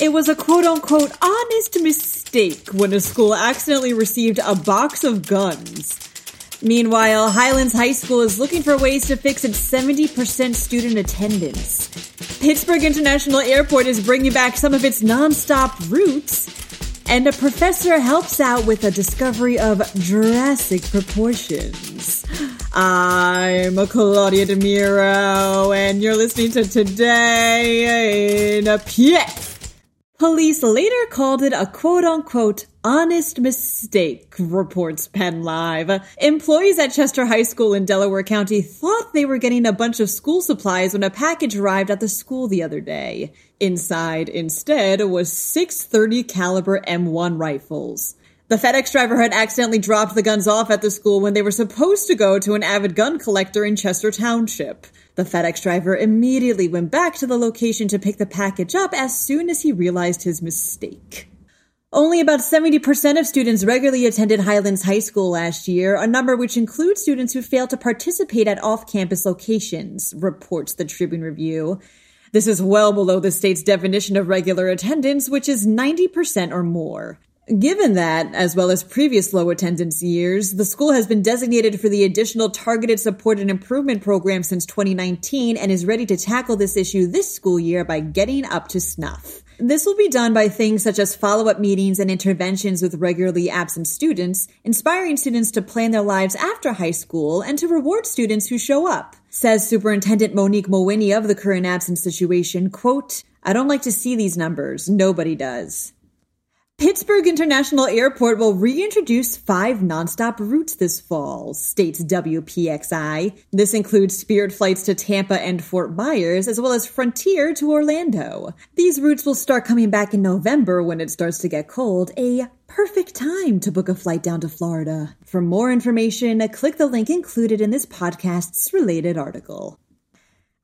It was a quote unquote honest mistake when a school accidentally received a box of guns. Meanwhile, Highlands High School is looking for ways to fix its 70% student attendance. Pittsburgh International Airport is bringing back some of its nonstop routes. And a professor helps out with a discovery of Jurassic proportions. I'm Claudia DeMiro, and you're listening to Today in a PX. Police later called it a quote unquote honest mistake, reports Penn Live. Employees at Chester High School in Delaware County thought they were getting a bunch of school supplies when a package arrived at the school the other day. Inside, instead, was six 30 caliber M1 rifles. The FedEx driver had accidentally dropped the guns off at the school when they were supposed to go to an avid gun collector in Chester Township. The FedEx driver immediately went back to the location to pick the package up as soon as he realized his mistake. Only about 70% of students regularly attended Highlands High School last year, a number which includes students who failed to participate at off campus locations, reports the Tribune Review. This is well below the state's definition of regular attendance, which is 90% or more. Given that, as well as previous low attendance years, the school has been designated for the additional Targeted Support and Improvement Program since 2019 and is ready to tackle this issue this school year by getting up to snuff. This will be done by things such as follow up meetings and interventions with regularly absent students, inspiring students to plan their lives after high school and to reward students who show up. Says Superintendent Monique Mawhinney of the current absence situation, quote, I don't like to see these numbers. Nobody does. Pittsburgh International Airport will reintroduce five nonstop routes this fall, states WPXI. This includes Spirit flights to Tampa and Fort Myers, as well as Frontier to Orlando. These routes will start coming back in November when it starts to get cold, a perfect time to book a flight down to Florida. For more information, click the link included in this podcast's related article.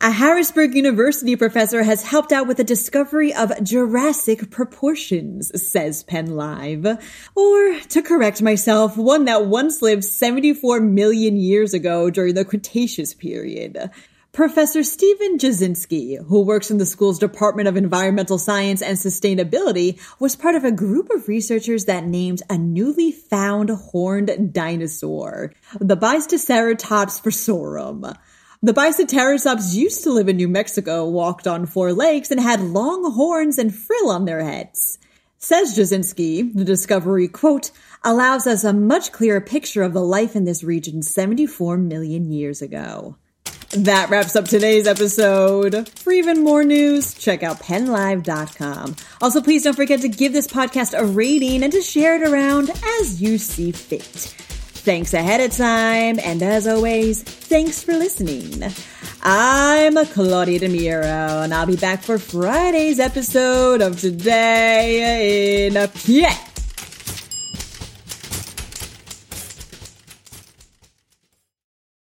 A Harrisburg University professor has helped out with the discovery of Jurassic proportions, says Penn Live. Or, to correct myself, one that once lived 74 million years ago during the Cretaceous period. Professor Stephen Jasinski, who works in the school's Department of Environmental Science and Sustainability, was part of a group of researchers that named a newly found horned dinosaur, the Bisticeratops furcorum. The Bisticeratops used to live in New Mexico, walked on four legs, and had long horns and frill on their heads. Says Jasinski, the discovery, quote, allows us a much clearer picture of the life in this region 74 million years ago. That wraps up today's episode. For even more news, check out pennlive.com. Also, please don't forget to give this podcast a rating and to share it around as you see fit. Thanks ahead of time, and as always, thanks for listening. I'm Claudia DeMiro, and I'll be back for Friday's episode of Today in a PX.